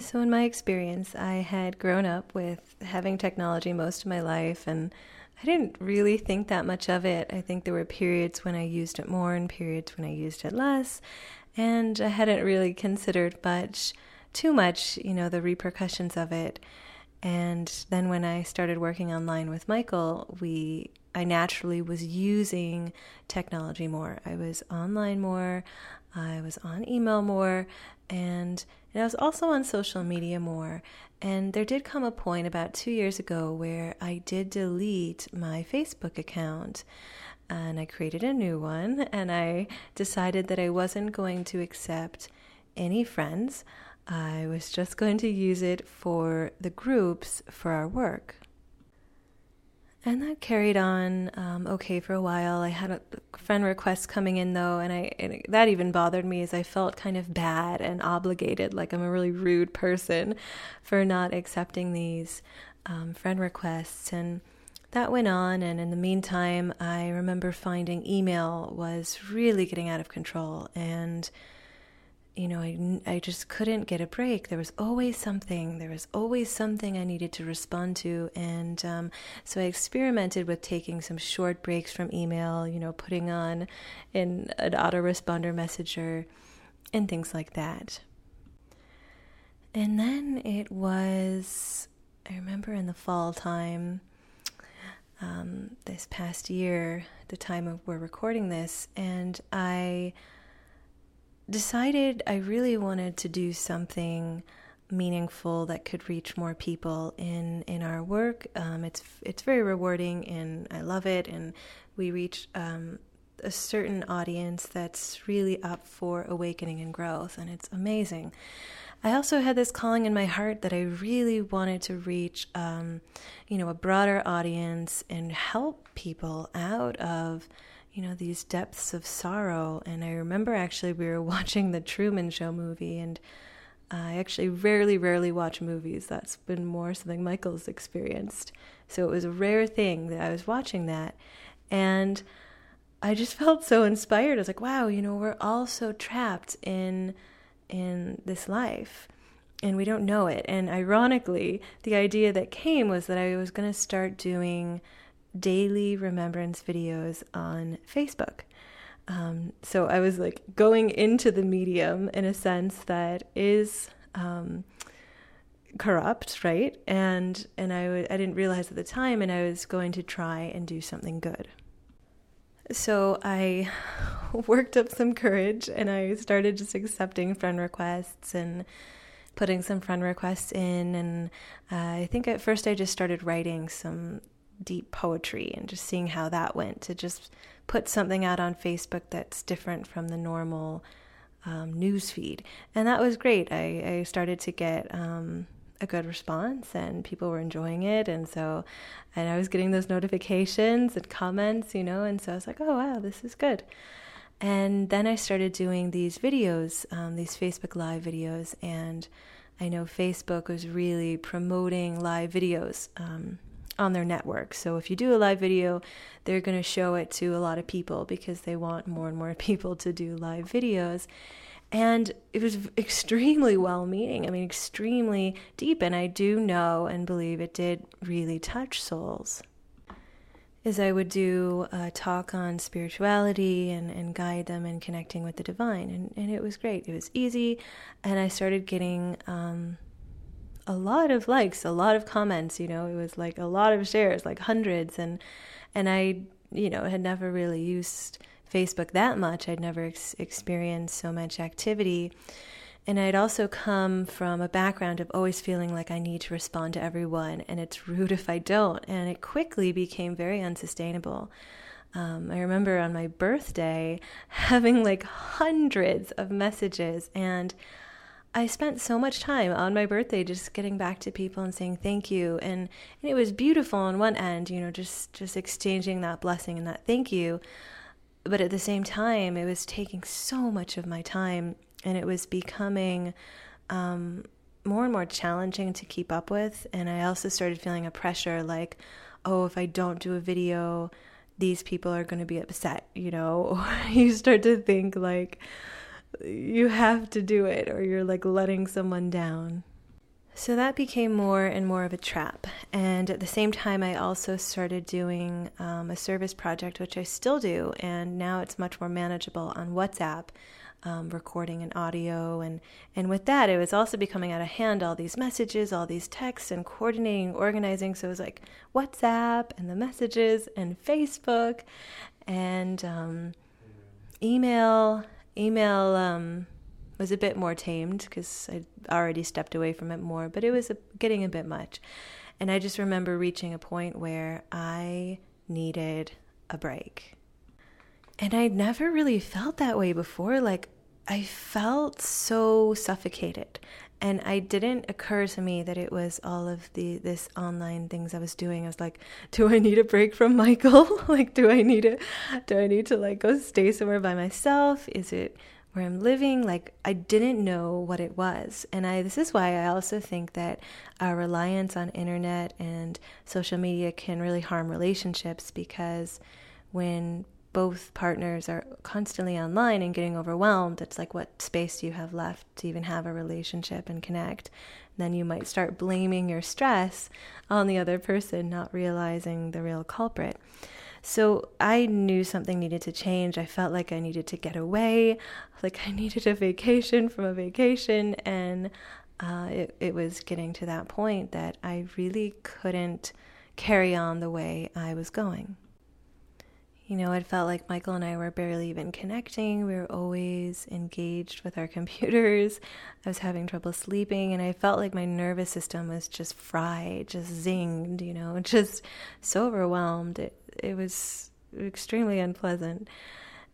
So, in my experience, I had grown up with having technology most of my life, and I didn't really think that much of it. I think there were periods when I used it more and periods when I used it less, and I hadn't really considered much, too much, you know, the repercussions of it. And then when I started working online with Michael, we I naturally was using technology more. I was online more, I was on email more, and, and I was also on social media more. And there did come a point about two years ago where I did delete my Facebook account and I created a new one and I decided that I wasn't going to accept any friends. I was just going to use it for the groups for our work. And that carried on um, okay for a while. I had a friend requests coming in though, and I and that even bothered me as I felt kind of bad and obligated, like I'm a really rude person for not accepting these um, friend requests. And that went on, and in the meantime, I remember finding email was really getting out of control, and you know, I, I just couldn't get a break. There was always something. There was always something I needed to respond to. And um, so I experimented with taking some short breaks from email, you know, putting on an, an autoresponder messenger and things like that. And then it was, I remember in the fall time, um, this past year, the time of we're recording this, and I decided I really wanted to do something meaningful that could reach more people in in our work. Um, it's it's very rewarding and I love it, and we reach um, a certain audience that's really up for awakening and growth, and it's amazing. I also had this calling in my heart that I really wanted to reach, um, you know, a broader audience and help people out of you know, these depths of sorrow. And I remember actually we were watching the Truman Show movie, and I actually rarely, rarely watch movies. That's been more something Michael's experienced. So it was a rare thing that I was watching that. And I just felt so inspired. I was like, wow, you know, we're all so trapped in in this life and we don't know it. And ironically, the idea that came was that I was going to start doing daily remembrance videos on Facebook. Um, so I was like going into the medium in a sense that is um, corrupt, right? And and I w- I didn't realize at the time, and I was going to try and do something good. So I worked up some courage, and I started just accepting friend requests and putting some friend requests in. And uh, I think at first I just started writing some deep poetry and just seeing how that went to just put something out on Facebook that's different from the normal um, news feed. And that was great. I, I started to get um, a good response and people were enjoying it. And so, and I was getting those notifications and comments, you know, and so I was like, oh, wow, this is good. And then I started doing these videos, um, these Facebook Live videos, and I know Facebook was really promoting live videos. Um, on their network. So if you do a live video, they're going to show it to a lot of people because they want more and more people to do live videos. And it was extremely well meaning. I mean, extremely deep. And I do know and believe it did really touch souls. As I would do a talk on spirituality and, and guide them in connecting with the divine. And, and it was great. It was easy. And I started getting um, a lot of likes, a lot of comments, you know, it was like a lot of shares, like hundreds and and I, you know, had never really used Facebook that much. I'd never ex- experienced so much activity. And I'd also come from a background of always feeling like I need to respond to everyone, and it's rude if I don't. And it quickly became very unsustainable. Um, I remember on my birthday having like hundreds of messages, and I spent so much time on my birthday just getting back to people and saying thank you and, and it was beautiful on one end, you know, just just exchanging that blessing and that thank you. But at the same time, it was taking so much of my time and it was becoming um, more and more challenging to keep up with. And I also started feeling a pressure like, oh, if I don't do a video, these people are going to be upset, you know? you start to think like, you have to do it or you're like letting someone down. So that became more and more of a trap. And at the same time, I also started doing um, a service project, which I still do, and now it's much more manageable on WhatsApp. Um, recording and audio and and with that it was also becoming out of hand all these messages all these texts and coordinating organizing so it was like whatsapp and the messages and facebook and um, email email um, was a bit more tamed because I already stepped away from it more, but it was a, getting a bit much. And I just remember reaching a point where I needed a break. And I'd never really felt that way before. Like, I felt so suffocated. And I didn't occur to me that it was all of the this online things I was doing. I was like, do I need a break from Michael? like, do I need it? Do I need to like go stay somewhere by myself? Is it where I'm living. Like I didn't know what it was. And I this is why I also think that our reliance on internet and social media can really harm relationships because when both partners are constantly online and getting overwhelmed, it's like what space do you have left to even have a relationship and connect? And then you might start blaming your stress on the other person, not realizing the real culprit. So I knew something needed to change. I felt like I needed to get away, like I needed a vacation from a vacation. And uh, it, it was getting to that point that I really couldn't carry on the way I was going. You know, it felt like Michael and I were barely even connecting. We were always engaged with our computers. I was having trouble sleeping, and I felt like my nervous system was just fried, just zinged, you know, just so overwhelmed. It, it was extremely unpleasant.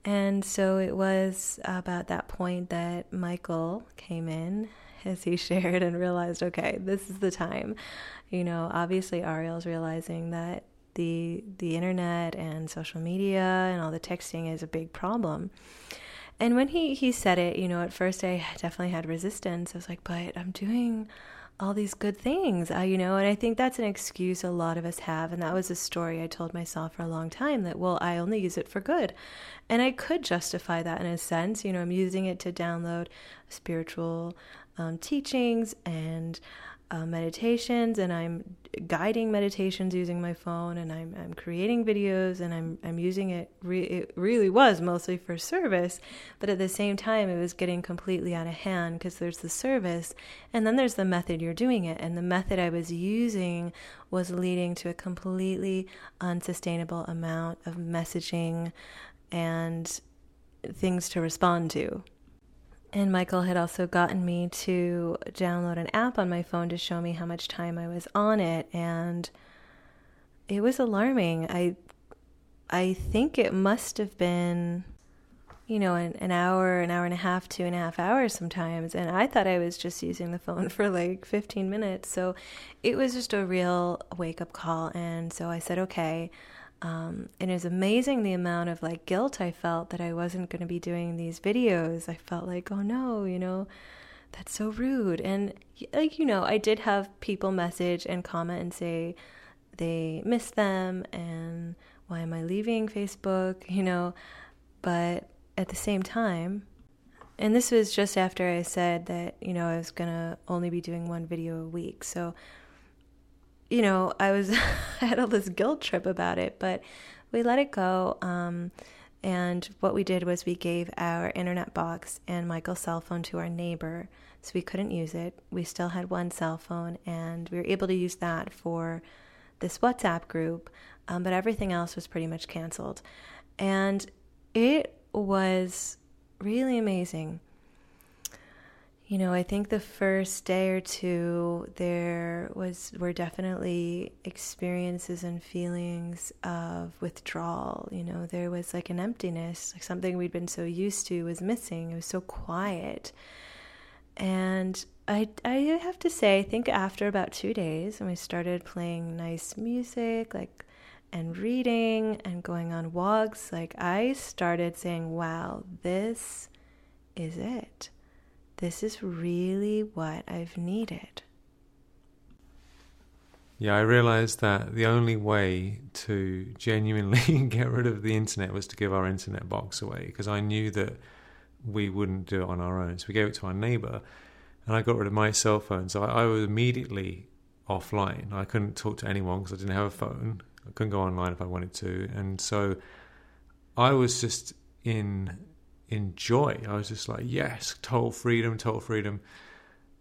And so it was about that point that Michael came in as he shared and realized, okay, this is the time. You know, obviously Ariel's realizing that the the internet and social media and all the texting is a big problem. And when he he said it, you know, at first I definitely had resistance. I was like, but I'm doing all these good things, uh, you know, and I think that's an excuse a lot of us have. And that was a story I told myself for a long time that, well, I only use it for good. And I could justify that in a sense. You know, I'm using it to download spiritual um, teachings and uh, meditations and I'm guiding meditations using my phone and I'm, I'm creating videos and I'm, I'm using it, re- it really was mostly for service, but at the same time it was getting completely out of hand because there's the service and then there's the method you're doing it. And the method I was using was leading to a completely unsustainable amount of messaging and things to respond to. And Michael had also gotten me to download an app on my phone to show me how much time I was on it and it was alarming. I I think it must have been you know, an, an hour, an hour and a half, two and a half hours sometimes. And I thought I was just using the phone for like 15 minutes. So it was just a real wake up call. And so I said, okay, um, and it was amazing the amount of like guilt I felt that I wasn't going to be doing these videos. I felt like, oh no, you know, that's so rude. And like, you know, I did have people message and comment and say they miss them and why am I leaving Facebook, you know, but at the same time, and this was just after I said that, you know, I was going to only be doing one video a week. So you know, I was I had all this guilt trip about it, but we let it go. Um, and what we did was we gave our internet box and Michael's cell phone to our neighbor, so we couldn't use it. We still had one cell phone, and we were able to use that for this WhatsApp group, um, but everything else was pretty much canceled. And it was really amazing you know, I think the first day or two there was were definitely experiences and feelings of withdrawal. You know, there was like an emptiness, like something we'd been so used to was missing. It was so quiet. And I I have to say, I think after about 2 days when we started playing nice music, like and reading and going on walks, like I started saying, "Wow, this is it." This is really what I've needed. Yeah, I realized that the only way to genuinely get rid of the internet was to give our internet box away because I knew that we wouldn't do it on our own. So we gave it to our neighbor. and I got rid of my cell phone. So I, I was immediately offline. I couldn't talk to anyone because I didn't have a phone. I couldn't go online if I wanted to, and so I was just in in joy. I was just like, yes, total freedom, total freedom.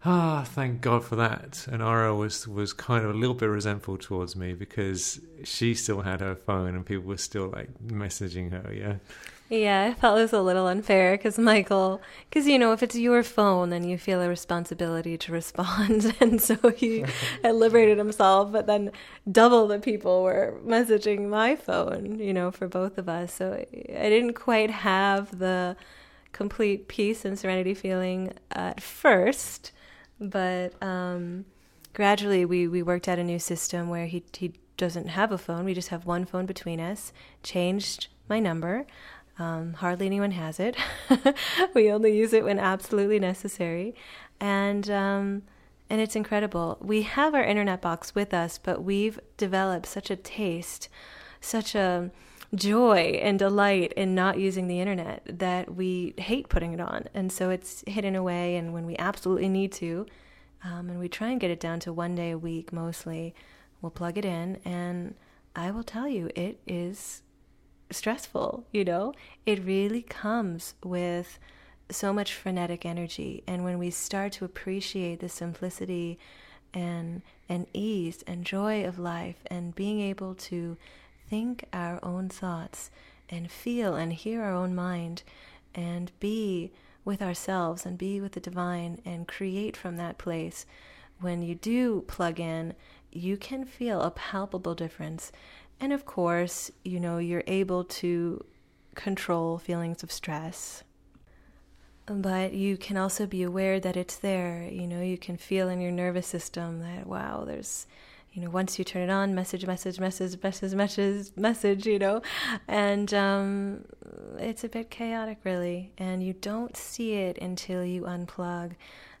Ah, thank God for that. And Ara was was kind of a little bit resentful towards me because she still had her phone and people were still like messaging her. Yeah. Yeah, I felt it was a little unfair because Michael, because you know, if it's your phone, then you feel a responsibility to respond. and so he liberated himself, but then double the people were messaging my phone, you know, for both of us. So I didn't quite have the complete peace and serenity feeling at first, but um, gradually we, we worked out a new system where he, he doesn't have a phone. We just have one phone between us, changed my number. Um, hardly anyone has it. we only use it when absolutely necessary, and um, and it's incredible. We have our internet box with us, but we've developed such a taste, such a joy and delight in not using the internet that we hate putting it on, and so it's hidden away. And when we absolutely need to, um, and we try and get it down to one day a week mostly, we'll plug it in, and I will tell you, it is stressful, you know? It really comes with so much frenetic energy. And when we start to appreciate the simplicity and and ease and joy of life and being able to think our own thoughts and feel and hear our own mind and be with ourselves and be with the divine and create from that place when you do plug in you can feel a palpable difference and of course, you know, you're able to control feelings of stress. But you can also be aware that it's there. You know, you can feel in your nervous system that, wow, there's, you know, once you turn it on, message, message, message, message, message, message, you know, and um, it's a bit chaotic, really. And you don't see it until you unplug.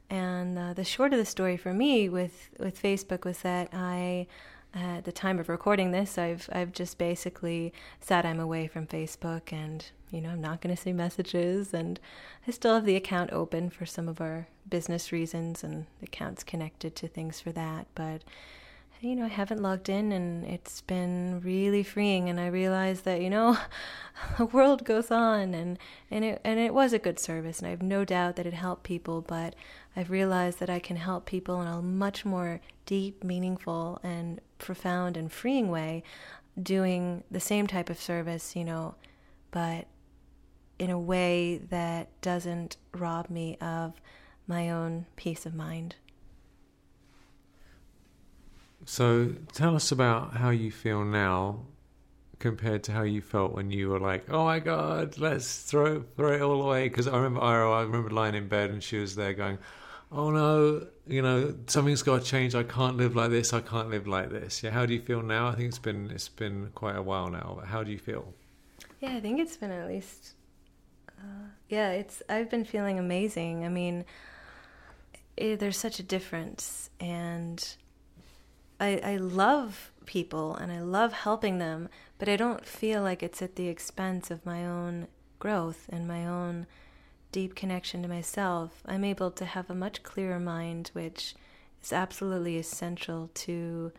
And uh, the short of the story for me with, with Facebook was that I at the time of recording this, I've I've just basically said I'm away from Facebook, and you know I'm not going to see messages, and I still have the account open for some of our business reasons, and the account's connected to things for that, but you know, I haven't logged in and it's been really freeing and I realized that, you know, the world goes on and, and it and it was a good service and I have no doubt that it helped people, but I've realized that I can help people in a much more deep, meaningful and profound and freeing way doing the same type of service, you know, but in a way that doesn't rob me of my own peace of mind. So tell us about how you feel now compared to how you felt when you were like, "Oh my God, let's throw throw it all away." Because I remember I remember lying in bed and she was there going, "Oh no, you know something's got to change. I can't live like this. I can't live like this." Yeah, how do you feel now? I think it's been it's been quite a while now. How do you feel? Yeah, I think it's been at least. Uh, yeah, it's I've been feeling amazing. I mean, it, there's such a difference and I, I love people and I love helping them, but I don't feel like it's at the expense of my own growth and my own deep connection to myself. I'm able to have a much clearer mind, which is absolutely essential to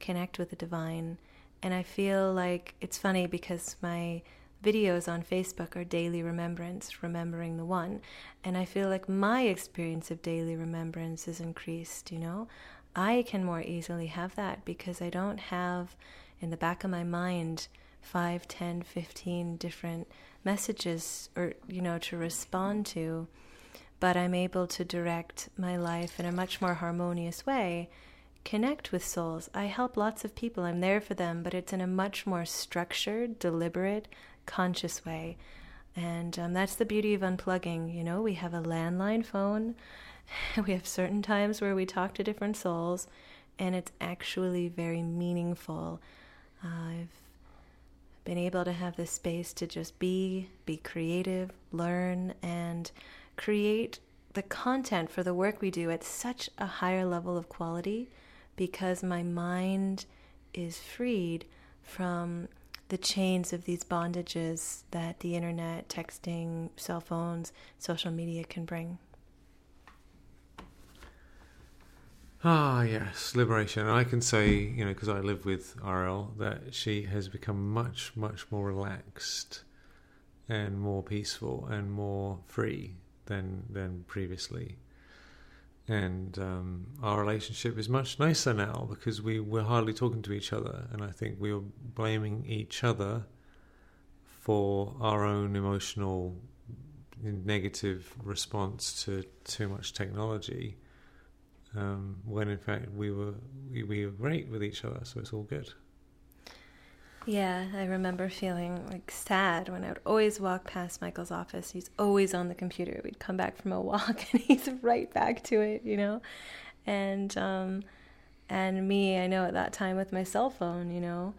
connect with the divine. And I feel like it's funny because my videos on Facebook are daily remembrance, remembering the one. And I feel like my experience of daily remembrance is increased, you know? I can more easily have that because I don't have in the back of my mind 5, 10, 15 different messages or you know to respond to but I'm able to direct my life in a much more harmonious way connect with souls. I help lots of people. I'm there for them but it's in a much more structured deliberate conscious way. And um, that's the beauty of unplugging. You know we have a landline phone we have certain times where we talk to different souls, and it's actually very meaningful. Uh, I've been able to have this space to just be, be creative, learn, and create the content for the work we do at such a higher level of quality because my mind is freed from the chains of these bondages that the internet, texting, cell phones, social media can bring. Ah, yes, liberation. I can say, you know, because I live with Ariel, that she has become much, much more relaxed and more peaceful and more free than than previously. And um, our relationship is much nicer now because we we're hardly talking to each other, and I think we were blaming each other for our own emotional negative response to too much technology um, when in fact we were we, we were great with each other, so it's all good. Yeah, I remember feeling like sad when I would always walk past Michael's office. He's always on the computer. We'd come back from a walk and he's right back to it, you know. And um, and me, I know at that time with my cell phone, you know.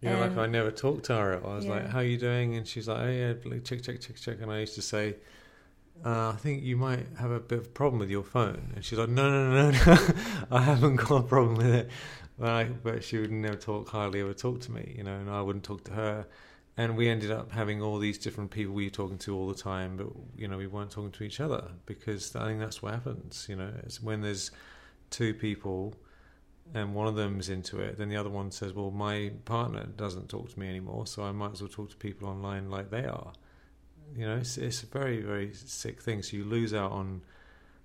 Yeah, and, like I never talked to her. At all. I was yeah. like, "How are you doing?" And she's like, "Oh yeah, check, check, check, check." And I used to say, uh, I think you might have a bit of a problem with your phone. And she's like, no, no, no, no, I haven't got a problem with it. But, I, but she would never talk, hardly ever talk to me, you know, and I wouldn't talk to her. And we ended up having all these different people we were talking to all the time, but, you know, we weren't talking to each other because I think that's what happens, you know, it's when there's two people and one of them's into it, then the other one says, well, my partner doesn't talk to me anymore, so I might as well talk to people online like they are you know, it's, it's a very, very sick thing. So you lose out on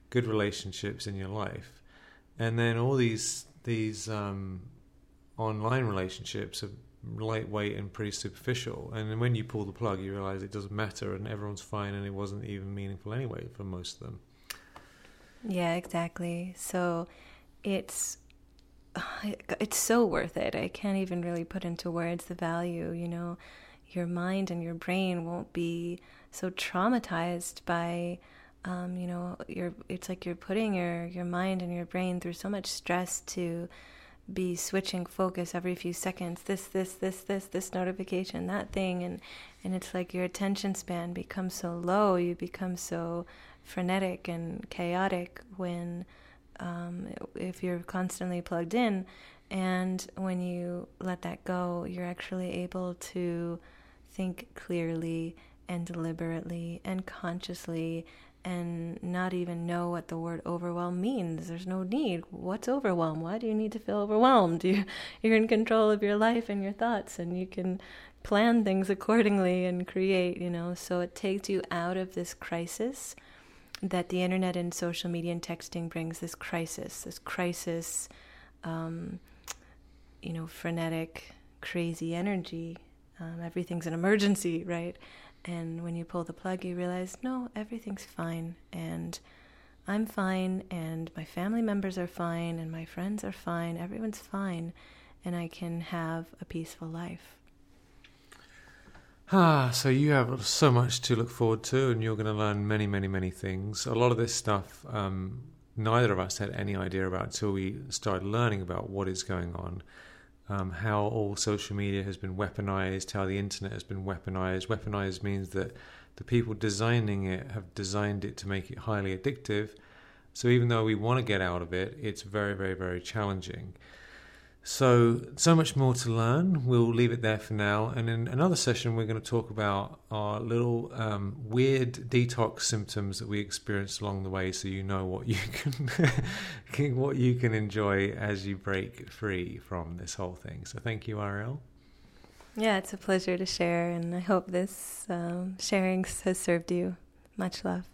good relationships in your life, and then all these these um, online relationships are lightweight and pretty superficial. And when you pull the plug, you realize it doesn't matter, and everyone's fine, and it wasn't even meaningful anyway for most of them. Yeah, exactly. So it's it's so worth it. I can't even really put into words the value, you know your mind and your brain won't be so traumatized by um, you know you're it's like you're putting your your mind and your brain through so much stress to be switching focus every few seconds this this this this this notification that thing and and it's like your attention span becomes so low you become so frenetic and chaotic when um, if you're constantly plugged in and when you let that go you're actually able to think clearly and deliberately and consciously and not even know what the word overwhelm means. There's no need. What's overwhelm? Why do you need to feel overwhelmed? You, you're in control of your life and your thoughts, and you can plan things accordingly and create, you know. So it takes you out of this crisis that the internet and social media and texting brings this crisis, this crisis, um, you know, frenetic, crazy energy um, everything's an emergency, right? And when you pull the plug, you realize, no, everything's fine, and I'm fine, and my family members are fine, and my friends are fine, everyone's fine, and I can have a peaceful life. Ah, so you have so much to look forward to, and you're going to learn many, many, many things. A lot of this stuff, um, neither of us had any idea about until we started learning about what is going on um, how all social media has been weaponized, how the internet has been weaponized. Weaponized means that the people designing it have designed it to make it highly addictive. So even though we want to get out of it, it's very, very, very challenging. So, so much more to learn. We'll leave it there for now. And in another session, we're going to talk about our little um, weird detox symptoms that we experienced along the way, so you know what you can what you can enjoy as you break free from this whole thing. So, thank you, Ariel. Yeah, it's a pleasure to share, and I hope this um, sharing has served you. Much love.